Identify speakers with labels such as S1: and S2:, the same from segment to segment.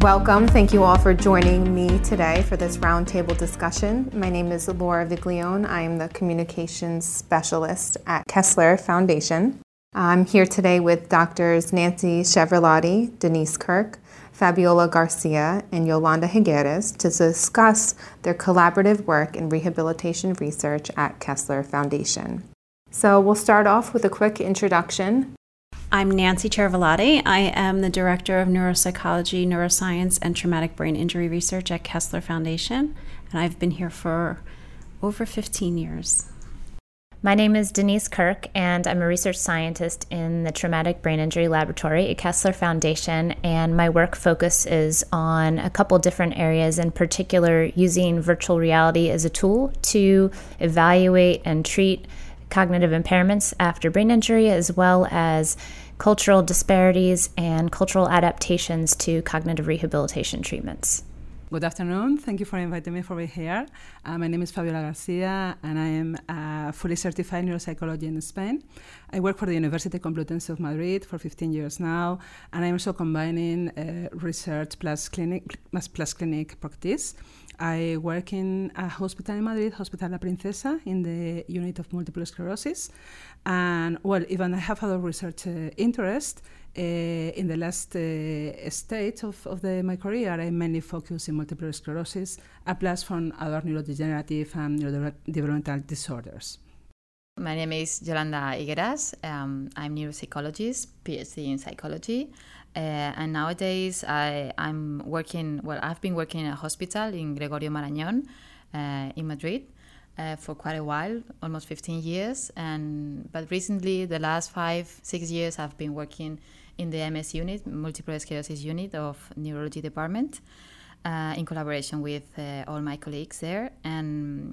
S1: Welcome. Thank you all for joining me today for this roundtable discussion. My name is Laura Viglione. I am the communications specialist at Kessler Foundation. I'm here today with doctors Nancy Chiaravalloti, Denise Kirk, Fabiola Garcia, and Yolanda Higueras to discuss their collaborative work in rehabilitation research at Kessler Foundation. So we'll start off with a quick introduction.
S2: I'm Nancy Chiaravalloti. I am the Director of Neuropsychology, Neuroscience, and Traumatic Brain Injury Research at Kessler Foundation, and I've been here for over 15 years.
S3: My name is Denise Kirk, and I'm a research scientist in the Traumatic Brain Injury Laboratory at Kessler Foundation. And my work focuses on a couple different areas, in particular, using virtual reality as a tool to evaluate and treat cognitive impairments after brain injury, as well as cultural disparities and cultural adaptations to cognitive rehabilitation treatments.
S4: Good afternoon. Thank you for inviting me for being here. Uh, my name is Fabiola Garcia, and I am a fully certified neuropsychologist in Spain. I work for the University Complutense of Madrid for 15 years now, and I'm also combining uh, research plus clinic plus clinic practice. I work in a hospital in Madrid, Hospital La Princesa, in the unit of multiple sclerosis. And well, even I have other research uh, interest. Uh, in the last uh, stage of, of the, my career, I mainly focus in multiple sclerosis, plus from other neurodegenerative and neurodevelopmental disorders.
S5: My name is Yolanda Higueras. Um, I'm neuropsychologist, PhD in psychology. Uh, and nowadays, I, am working, well, I've been working in a hospital in Gregorio Marañón uh, in Madrid uh, for quite a while, almost 15 years. And But recently, the last five, six years, I've been working in the MS unit, multiple sclerosis unit of neurology department, uh, in collaboration with uh, all my colleagues there. And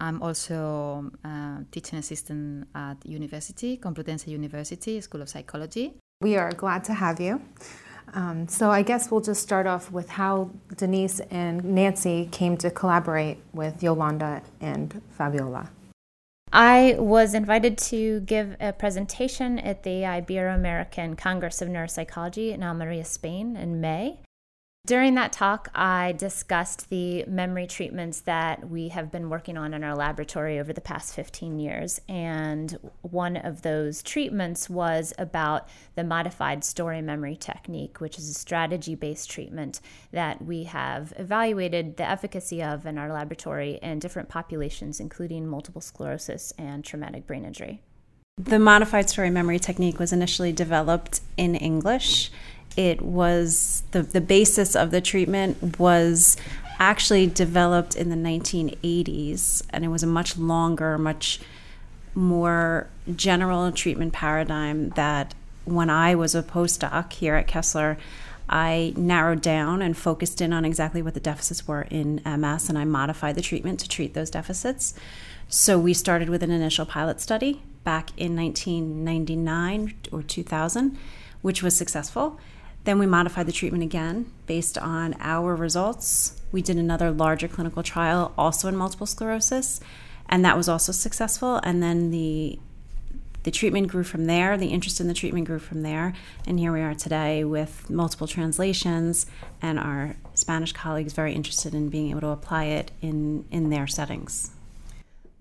S5: I'm also uh, teaching assistant at university, Complutense University, School of Psychology.
S1: We are glad to have you. Um, so I guess we'll just start off with how Denise and Nancy came to collaborate with Yolanda and Fabiola.
S3: I was invited to give a presentation at the Ibero-American Congress of Neuropsychology in Almeria, Spain in May. During that talk, I discussed the memory treatments that we have been working on in our laboratory over the past 15 years. And one of those treatments was about the modified story memory technique, which is a strategy based treatment that we have evaluated the efficacy of in our laboratory in different populations, including multiple sclerosis and traumatic brain injury.
S2: The modified story memory technique was initially developed in English it was the, the basis of the treatment was actually developed in the 1980s and it was a much longer much more general treatment paradigm that when i was a postdoc here at kessler i narrowed down and focused in on exactly what the deficits were in ms and i modified the treatment to treat those deficits. So we started with an initial pilot study back in 1999 or 2000 which was successful then we modified the treatment again based on our results. We did another larger clinical trial also in multiple sclerosis, and that was also successful. And then the the treatment grew from there, the interest in the treatment grew from there, and here we are today with multiple translations and our Spanish colleagues very interested in being able to apply it in, in their settings.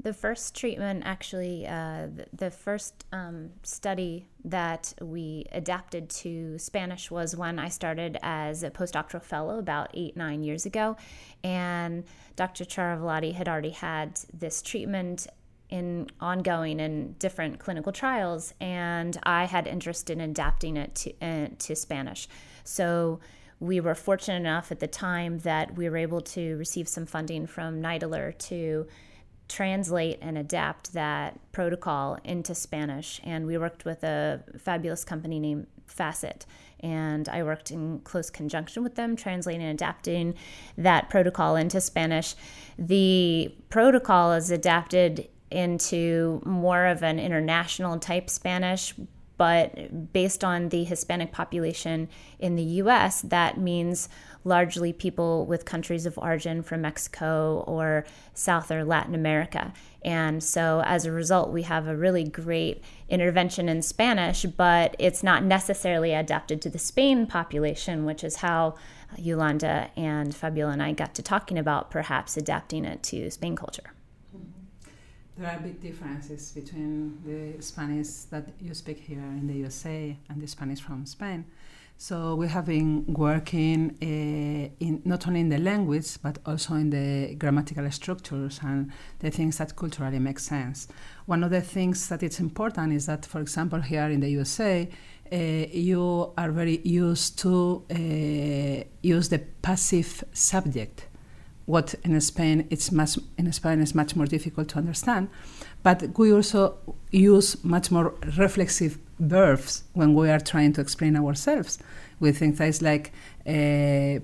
S3: The first treatment, actually, uh, the, the, first um, study that we adapted to Spanish was when I started as a postdoctoral fellow about eight, nine years ago. And Dr. Chiaravalloti had already had this treatment in ongoing in different clinical trials, and I had interest in adapting it to, uh, to Spanish. So we were fortunate enough at the time that we were able to receive some funding from NIDILRR to translate and adapt that protocol into Spanish. And we worked with a fabulous company named Facet. And I worked in close conjunction with them, translating and adapting that protocol into Spanish. The protocol is adapted into more of an international type Spanish, but based on the Hispanic population in the US, that means largely people with countries of origin from Mexico or South or Latin America. And so as a result, we have a really great intervention in Spanish, but it's not necessarily adapted to the Spain population, which is how Yolanda and Fabiola and I got to talking about perhaps adapting it to Spain culture. Mm-hmm.
S4: There are big differences between the Spanish that you speak here in the USA and the Spanish from Spain. So we have been working uh, in not only in the language but also in the grammatical structures and the things that culturally make sense. One of the things that it's important is that, for example, here in the USA, uh, you are very used to uh, use the passive subject what in Spain it's much in Spain is much more difficult to understand. But we also use much more reflexive verbs when we are trying to explain ourselves. We think things like, uh,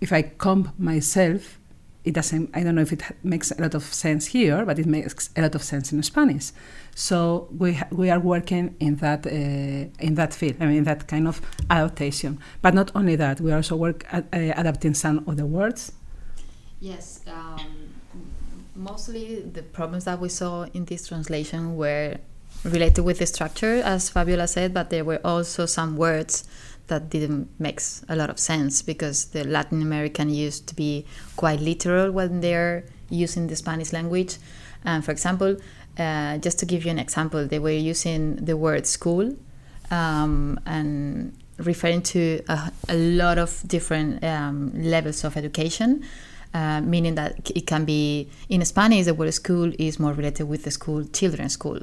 S4: if I comb myself, it doesn't. I don't know if it makes a lot of sense here, but it makes a lot of sense in Spanish. So we we are working in that uh, in that field. I mean, that kind of adaptation. But not only that, we also work at uh, adapting some of the words
S5: Yes, um, mostly the problems that we saw in this translation were related with the structure, as Fabiola said, but there were also some words that didn't make a lot of sense because the Latin American used to be quite literal when they're using the Spanish language. And for example, uh, just to give you an example, they were using the word school um, and referring to a, a, lot of different um, levels of education. Uh, meaning that it can be in Spanish, the word school is more related with the school, children's school.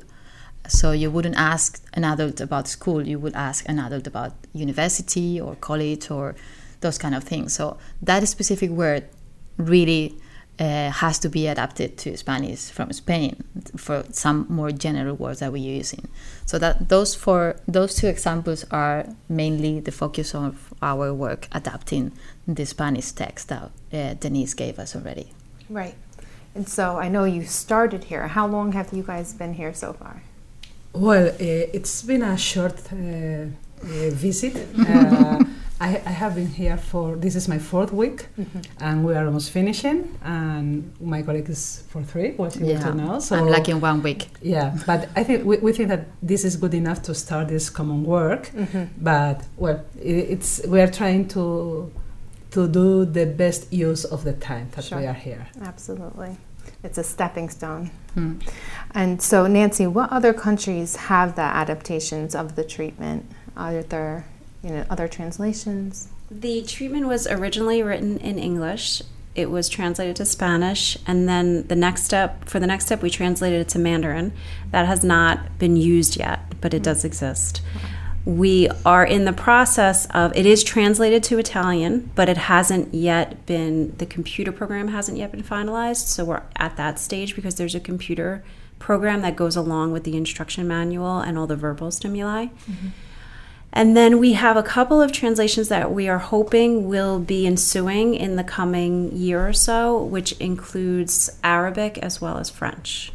S5: So you wouldn't ask an adult about school, you would ask an adult about university or college or those kind of things. So that specific word really uh, has to be adapted to Spanish from Spain for some more general words that we're using. So that those four, those two examples are mainly the focus of our work adapting the Spanish text that uh, Denise gave us already.
S1: Right. And so I know you started here. How long have you guys been here so far?
S4: Well, uh, it's been a short uh, uh, visit. Uh, I, I, have been here for this is my fourth week, mm-hmm. and we are almost finishing. And my colleague is for three, what she yeah. now.
S5: So I'm in one week.
S4: Yeah, but I think we, we think that this is good enough to start this common work. Mm-hmm. But well, it, it's we are trying to to do the best use of the time that sure. we are here.
S1: Absolutely. It's a stepping stone. Hmm. And so, Nancy, what other countries have the adaptations of the treatment? Are there you know, other translations?
S2: The treatment was originally written in English. It was translated to Spanish, and then the next step for the next step, we translated it to Mandarin. That has not been used yet, but it hmm. does exist. Wow we are in the process of it is translated to Italian, but it hasn't yet been the computer program hasn't yet been finalized. So we're at that stage because there's a computer program that goes along with the instruction manual and all the verbal stimuli. Mm-hmm. And then we have a couple of translations that we are hoping will be ensuing in the coming year or so, which includes Arabic as well as French.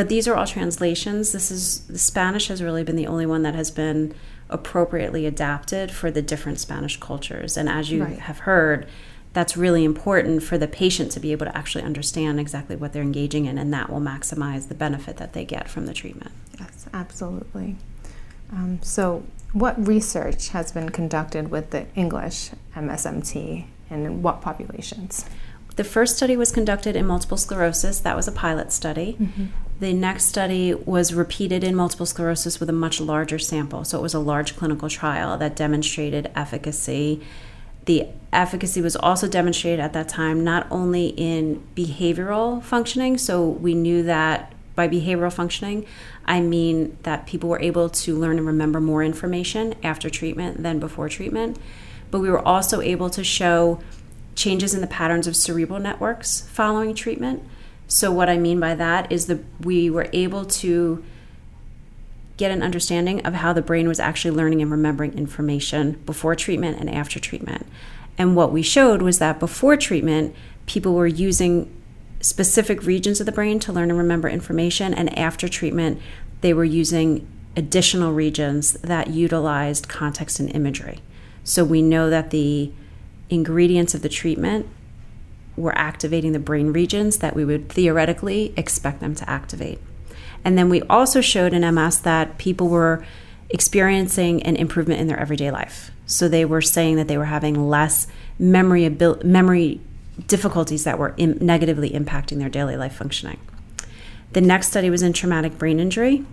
S2: But these are all translations. This is the Spanish has really been the only one that has been appropriately adapted for the different Spanish cultures. And as you right. have heard, that's really important for the patient to be able to actually understand exactly what they're engaging in, and that will maximize the benefit that they get from the treatment.
S1: Yes, absolutely. Um, so, what research has been conducted with the English MSMT and in what populations?
S2: The first study was conducted in multiple sclerosis. That was a pilot study. Mm-hmm. The next study was repeated in multiple sclerosis with a much larger sample. So it was a large clinical trial that demonstrated efficacy. The efficacy was also demonstrated at that time not only in behavioral functioning, so we knew that by behavioral functioning, I mean that people were able to learn and remember more information after treatment than before treatment, but we were also able to show changes in the patterns of cerebral networks following treatment. So, what I mean by that is that we were able to get an understanding of how the brain was actually learning and remembering information before treatment and after treatment. And what we showed was that before treatment, people were using specific regions of the brain to learn and remember information, and after treatment, they were using additional regions that utilized context and imagery. So we know that the ingredients of the treatment were activating the brain regions that we would theoretically expect them to activate. And then we also showed in MS that people were experiencing an improvement in their everyday life. So they were saying that they were having less memory abil- memory difficulties that were Im- negatively impacting their daily life functioning. The next study was in traumatic brain injury,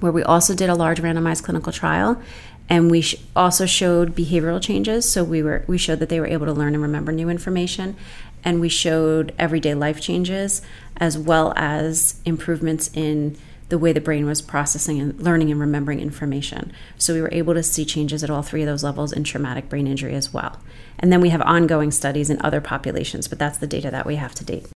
S2: where we also did a large randomized clinical trial, and we sh- also showed behavioral changes. So we were we showed that they were able to learn and remember new information, and we showed everyday life changes as well as improvements in the way the brain was processing and learning and remembering information. So we were able to see changes at all three of those levels in traumatic brain injury as well. And then we have ongoing studies in other populations, but that's the data that we have to date.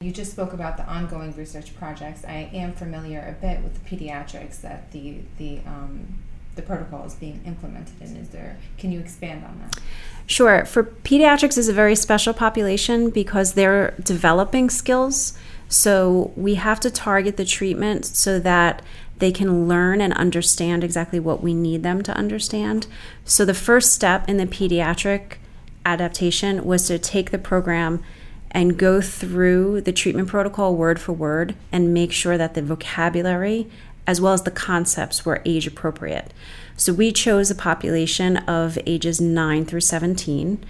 S1: You just spoke about the ongoing research projects. I am familiar a bit with the pediatrics that the the um, the protocol is being implemented in. Is there? Can you expand on that?
S2: Sure. For pediatrics is a very special population because they're developing skills so we have to target the treatment so that they can learn and understand exactly what we need them to understand. So the first step in the pediatric adaptation was to take the program and go through the treatment protocol word for word and make sure that the vocabulary as well as the concepts were age appropriate. So we chose a population of ages 9 through 17.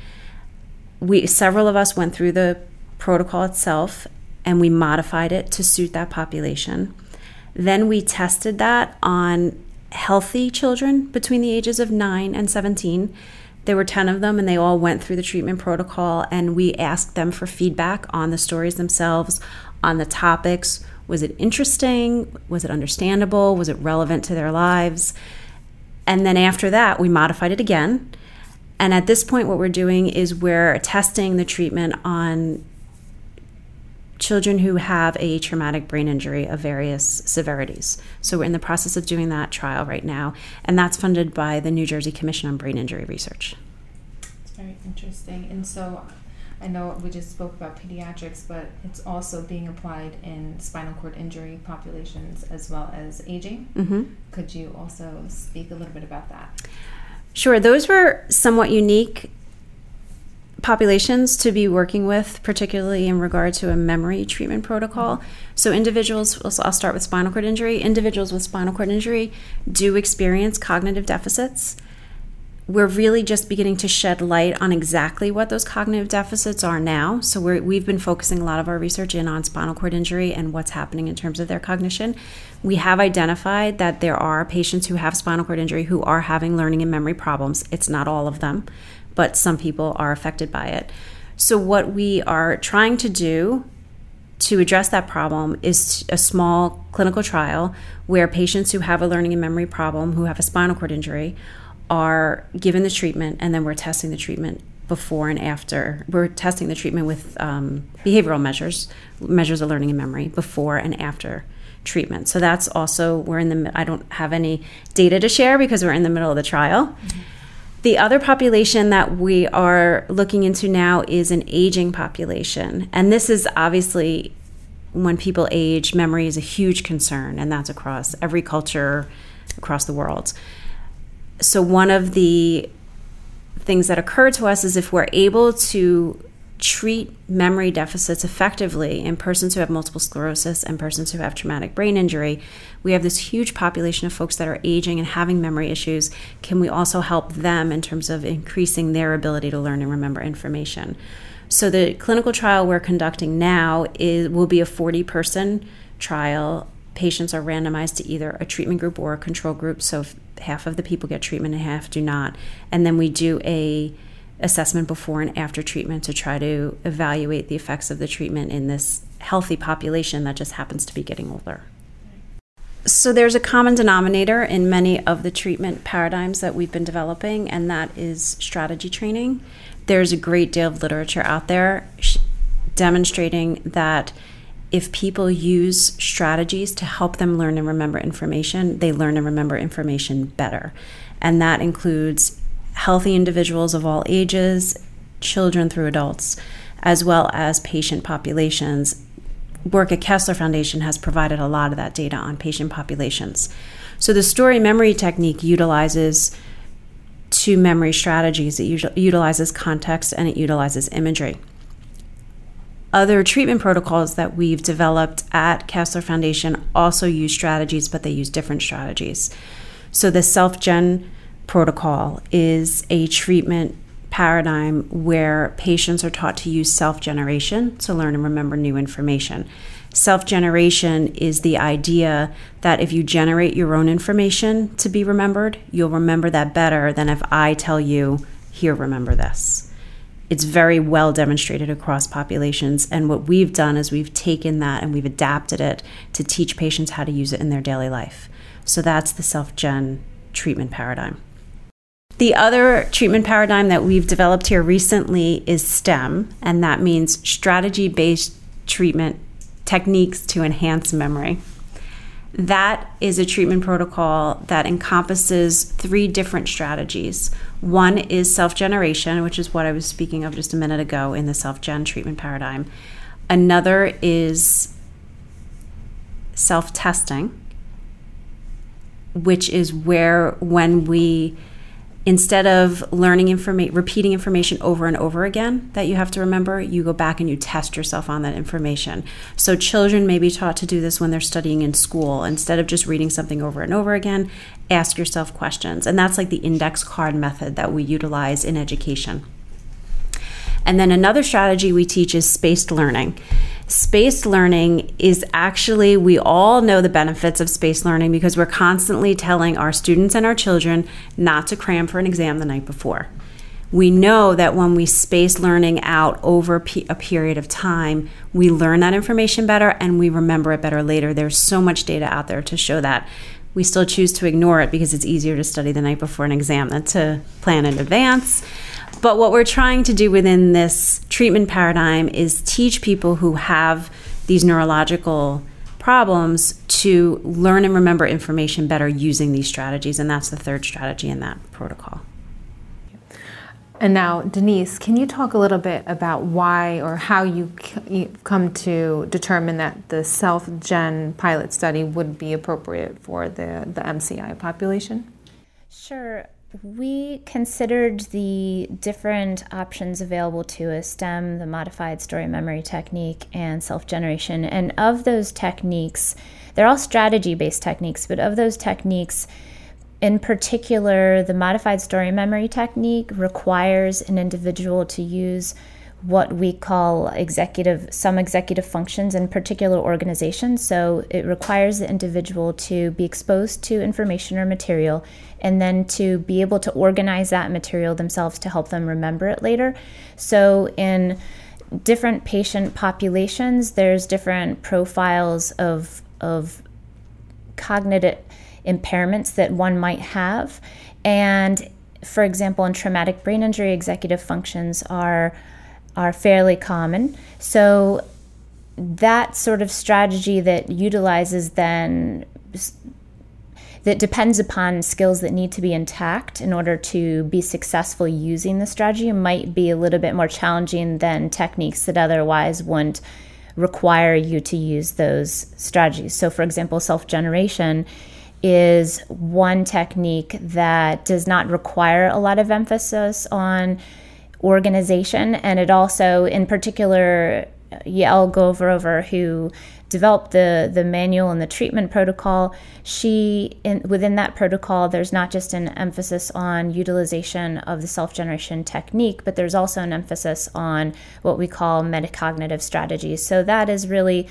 S2: We several of us went through the protocol itself and we modified it to suit that population. Then we tested that on healthy children between the ages of 9 and 17. There were 10 of them, and they all went through the treatment protocol, and we asked them for feedback on the stories themselves, on the topics. Was it interesting? Was it understandable? Was it relevant to their lives? And then after that, we modified it again. And at this point, what we're doing is we're testing the treatment on children who have a traumatic brain injury of various severities. So we're in the process of doing that trial right now, and that's funded by the New Jersey Commission on Brain Injury Research.
S1: It's very interesting. And so I know we just spoke about pediatrics, but it's also being applied in spinal cord injury populations as well as aging.
S2: Mm-hmm.
S1: Could you also speak a little bit about that?
S2: Sure. Those were somewhat unique populations to be working with, particularly in regard to a memory treatment protocol. So, individuals, I'll start with spinal cord injury. Individuals with spinal cord injury do experience cognitive deficits. We're really just beginning to shed light on exactly what those cognitive deficits are now. So, we have been focusing a lot of our research in on spinal cord injury and what's happening in terms of their cognition. We have identified that there are patients who have spinal cord injury who are having learning and memory problems. It's not all of them but some people are affected by it. So, what we are trying to do to address that problem is a small clinical trial where patients who have a learning and memory problem, who have a spinal cord injury, are given the treatment, and then we're testing the treatment before and after. We're testing the treatment with um, behavioral measures, measures of learning and memory, before and after treatment. So that's also we're in the. I don't have any data to share because we're in the middle of the trial. Mm-hmm. The other population that we are looking into now is an aging population. And this is obviously when people age, memory is a huge concern, and that's across every culture across the world. So, one of the things that occur to us is if we're able to treat memory deficits effectively in persons who have multiple sclerosis and persons who have traumatic brain injury, we have this huge population of folks that are aging and having memory issues. Can we also help them in terms of increasing their ability to learn and remember information? So the clinical trial we're conducting now is will be a 40 person trial. Patients are randomized to either a treatment group or a control group. So half of the people get treatment and half do not. And then we do a assessment before and after treatment to try to evaluate the effects of the treatment in this healthy population that just happens to be getting older. So, there's a common denominator in many of the treatment paradigms that we've been developing, and that is strategy training. There's a great deal of literature out there demonstrating that if people use strategies to help them learn and remember information, they learn and remember information better. And that includes healthy individuals of all ages, children through adults, as well as patient populations. work at Kessler Foundation has provided a lot of that data on patient populations. So the story memory technique utilizes two memory strategies. It utilizes context and it utilizes imagery. Other treatment protocols that we've developed at Kessler Foundation also use strategies, but they use different strategies. So the self gen protocol is a treatment paradigm where patients are taught to use self generation to learn and remember new information. Self generation is the idea that if you generate your own information to be remembered, you'll remember that better than if I tell you, here, remember this. It's very well demonstrated across populations. And what we've done is we've taken that and we've adapted it to teach patients how to use it in their daily life. So that's the self gen treatment paradigm. The other treatment paradigm that we've developed here recently is STEM, and that means strategy based treatment techniques to enhance memory. That is a treatment protocol that encompasses three different strategies. One is self generation, which is what I was speaking of just a minute ago in the self gen treatment paradigm. Another is self testing, which is where when we instead of learning information repeating information over and over again that you have to remember you go back and you test yourself on that information. So children may be taught to do this when they're studying in school. Instead of just reading something over and over again ask yourself questions. And that's like the index card method that we utilize in education. And then another strategy we teach is spaced learning Spaced learning is actually, we all know the benefits of spaced learning because we're constantly telling our students and our children not to cram for an exam the night before. We know that when we space learning out over a period of time, we learn that information better and we remember it better later. There's so much data out there to show that. We still choose to ignore it because it's easier to study the night before an exam than to plan in advance. But what we're trying to do within this treatment paradigm is teach people who have these neurological problems to learn and remember information better using these strategies. And that's the third strategy in that protocol.
S1: And now, Denise, can you talk a little bit about why or how you come to determine that the self gen pilot study would be appropriate for the, the MCI population?
S3: Sure we considered the different options available to us STEM, the modified story memory technique, and self generation. And of those techniques, they're all strategy based techniques, but of those techniques, in particular, the modified story memory technique requires an individual to use what we call executive some executive functions in particular organizations. So it requires the individual to be exposed to information or material and then to be able to organize that material themselves to help them remember it later. So in different patient populations there's different profiles of of cognitive impairments that one might have. And for example in traumatic brain injury executive functions are are fairly common. So that sort of strategy that utilizes then that depends upon skills that need to be intact in order to be successful using the strategy might be a little bit more challenging than techniques that otherwise wouldn't require you to use those strategies. So, for example, self generation is one technique that does not require a lot of emphasis on organization. And it also, in particular, Yael Goverover, who developed the, the manual and the treatment protocol, she, in, within that protocol, there's not just an emphasis on utilization of the self generation technique, but there's also an emphasis on what we call metacognitive strategies. So that is really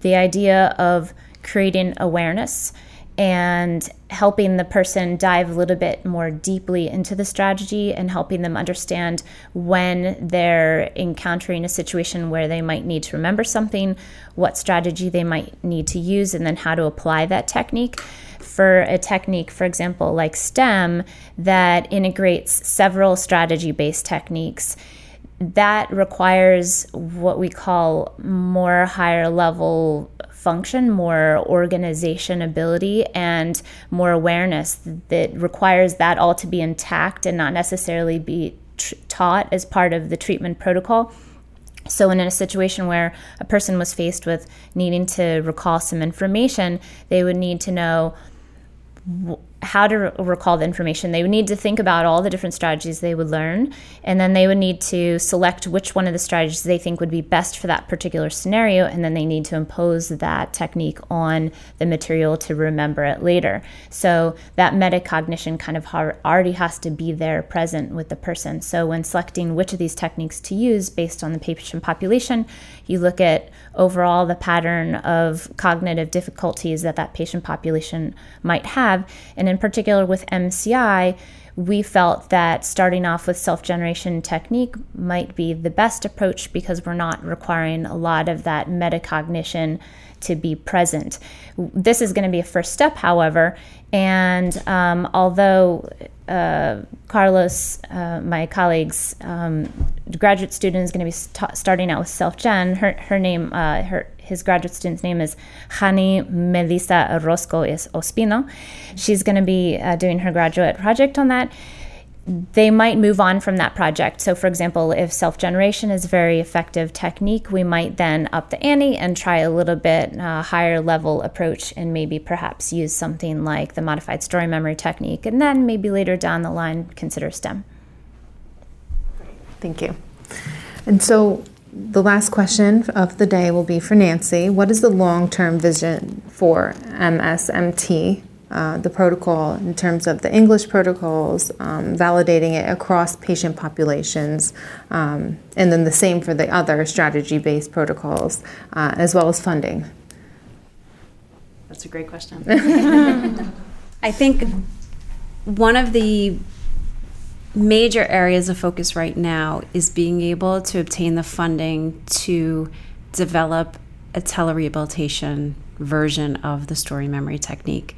S3: the idea of creating awareness and helping the person dive a little bit more deeply into the strategy and helping them understand when they're encountering a situation where they might need to remember something, what strategy they might need to use, and then how to apply that technique. For a technique, for example, like STEM, that integrates several strategy based techniques that requires what we call more higher level function, more organization ability, and more awareness that requires that all to be intact and not necessarily be tr- taught as part of the treatment protocol. So, in a situation where a person was faced with needing to recall some information, they would need to know how to recall the information. They would need to think about all the different strategies they would learn, and then they would need to select which one of the strategies they think would be best for that particular scenario, and then they need to impose that technique on the material to remember it later. So that metacognition kind of already has to be there present with the person. So when selecting which of these techniques to use based on the patient population, you look at overall the pattern of cognitive difficulties that that patient population might have, and in particular with MCI, we felt that starting off with self generation technique might be the best approach because we're not requiring a lot of that metacognition to be present. This is going to be a first step, however, and um, although uh, Carlos, uh, my colleague's um, graduate student, is going to be st- starting out with self gen, her, her name, uh, her his graduate student's name is Hani Melissa Orozco Ospino. She's going to be uh, doing her graduate project on that. They might move on from that project. So, for example, if self generation is a very effective technique, we might then up the ante and try a little bit uh, higher level approach and maybe perhaps use something like the modified story memory technique, and then maybe later down the line consider STEM.
S1: Thank you. And so, the last question of the day will be for Nancy. What is the long term vision for MSMT, uh, the protocol, in terms of the English protocols, um, validating it across patient populations, um, and then the same for the other strategy based protocols, uh, as well as funding?
S2: That's a great question. I think one of the major areas of focus right now is being able to obtain the funding to develop a telerehabilitation version of the story memory technique.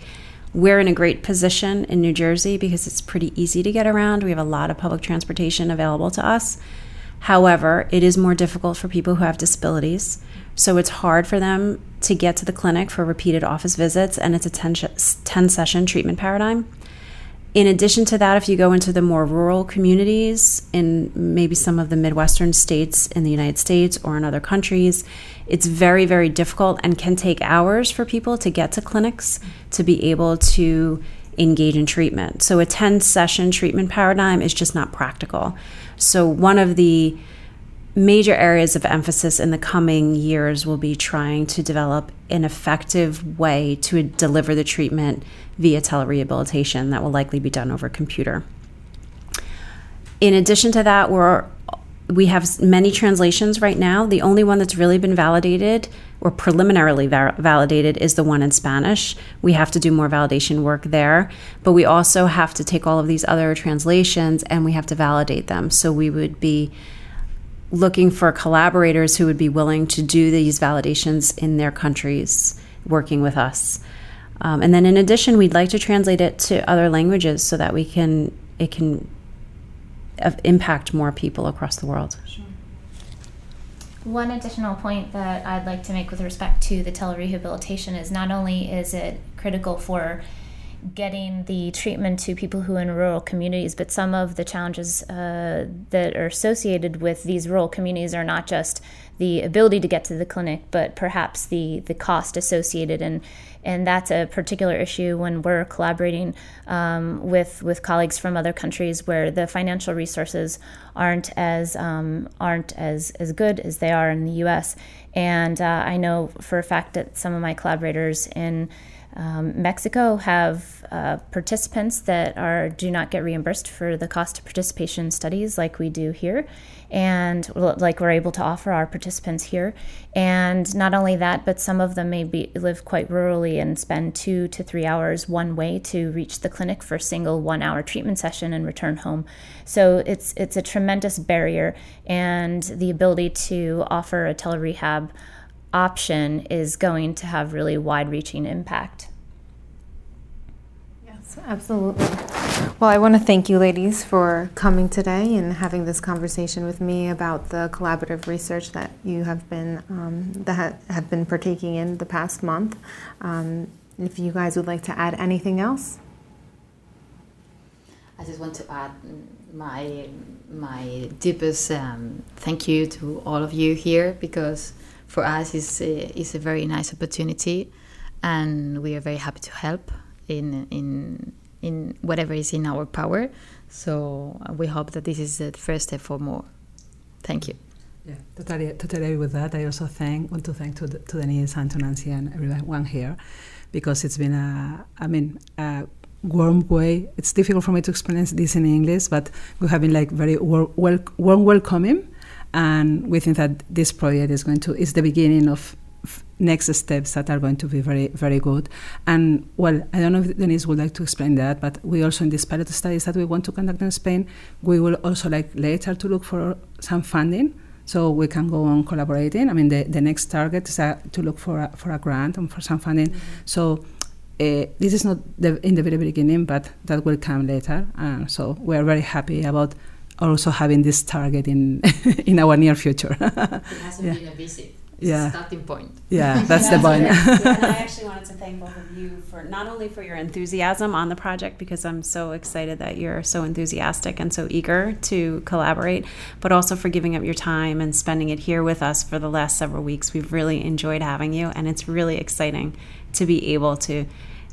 S2: We're in a great position in New Jersey because it's pretty easy to get around. We have a lot of public transportation available to us. However, it is more difficult for people who have disabilities. So it's hard for them to get to the clinic for repeated office visits, and it's a 10, 10 session treatment paradigm. In addition to that, if you go into the more rural communities in maybe some of the Midwestern states in the United States or in other countries, it's very, very difficult and can take hours for people to get to clinics to be able to engage in treatment. So, a 10 session treatment paradigm is just not practical. So, one of the major areas of emphasis in the coming years will be trying to develop an effective way to deliver the treatment via telerehabilitation that will likely be done over computer. In addition to that, we're we have many translations right now. The only one that's really been validated or preliminarily va- validated is the one in Spanish. We have to do more validation work there, but we also have to take all of these other translations and we have to validate them. So we would be looking for collaborators who would be willing to do these validations in their countries working with us. Um, and then in addition, we'd like to translate it to other languages so that we can it can uh, impact more people across the world.
S3: One additional point that I'd like to make with respect to the telerehabilitation is not only is it critical for getting the treatment to people who are in rural communities, but some of the challenges uh, that are associated with these rural communities are not just the ability to get to the clinic, but perhaps the the cost associated and and that's a particular issue when we're collaborating um, with with colleagues from other countries where the financial resources aren't as um, aren't as as good as they are in the U.S. And uh, I know for a fact that some of my collaborators in um, Mexico have uh, participants that are do not get reimbursed for the cost of participation studies like we do here, and like we're able to offer our participants here. And not only that, but some of them may be, live quite rurally and spend two to three hours one way to reach the clinic for a single one-hour treatment session and return home. So it's it's a tremendous barrier, and the ability to offer a telerehab option is going to have really wide reaching impact.
S1: Yes, absolutely. Well, I want to thank you, ladies, for coming today and having this conversation with me about the collaborative research that you have been um, that have been partaking in the past month. Um, if you guys would like to add anything else.
S5: I just want to add my my deepest um, thank you to all of you here because for us is a, it's a very nice opportunity and we are very happy to help in in in whatever is in our power. So uh, we hope that this is the first step for more. Thank you.
S4: Yeah, totally, totally with that. I also thank want to thank to, to Denise and to Nancy and everyone here because it's been a, I mean, a warm way. It's difficult for me to explain this in English, but we have been like very warm, warm welcoming, and we think that this project is going to is the beginning of next steps that are going to be very very good. And well i don't know if denise would like to explain that but we also in this pilot studies that we want to conduct in spain we will also like later to look for some funding so we can go on collaborating. I mean the, the next target is uh, to look for a, for a grant and for some funding. Mm-hmm. so uh, this is not the, in the very beginning but that will come later. Uh, so we are very happy about also having this target in in our near future
S5: it hasn't yeah. been a visit yeah. starting point.
S4: Yeah, that's the point.
S2: and I actually wanted to thank both of you for not only for your enthusiasm on the project because I'm so excited that you're so enthusiastic and so eager to collaborate, but also for giving up your time and spending it here with us for the last several weeks. We've really enjoyed having you and it's really exciting to be able to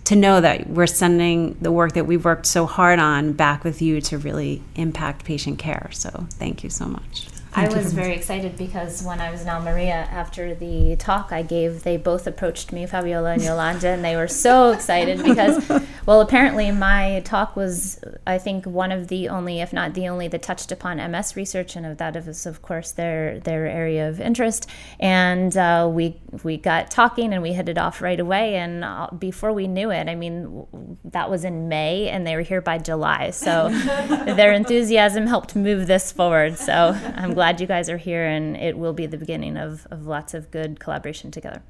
S2: to know that we're sending the work that we've worked so hard on back with you to really impact patient care. So, thank you so much.
S3: I was very excited because when I was in Almeria after the talk I gave, they both approached me, Fabiola and Yolanda, and they were so excited because, well, apparently my talk was, I think, one of the only, if not the only, that touched upon MS research, and of that is, of course, their their area of interest. And uh, we we got talking, and we hit it off right away. And uh, before we knew it, I mean, that was in May, and they were here by July. So their enthusiasm helped move this forward. So I'm glad glad you guys are here, and it will be the beginning of, of lots of good collaboration together.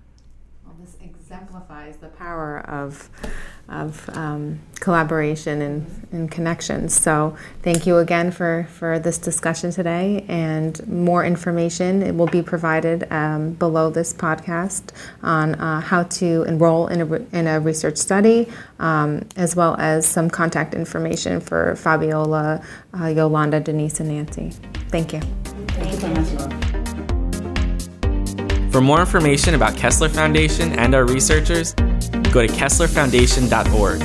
S1: Well, this exemplifies the power of of um, collaboration and, and connections. So thank you again for, for this discussion today. And more information it will be provided um, below this podcast on uh, how to enroll in a, in a research study, um, as well as some contact information for Fabiola, uh, Yolanda, Denise, and Nancy. Thank you.
S6: For more information about Kessler Foundation and our researchers, go to KesslerFoundation.org.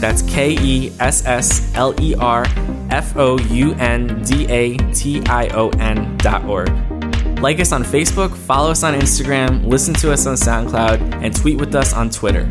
S6: That's K E S S L E R F O U N D A T I O N.org. Like us on Facebook, follow us on Instagram, listen to us on SoundCloud, and tweet with us on Twitter.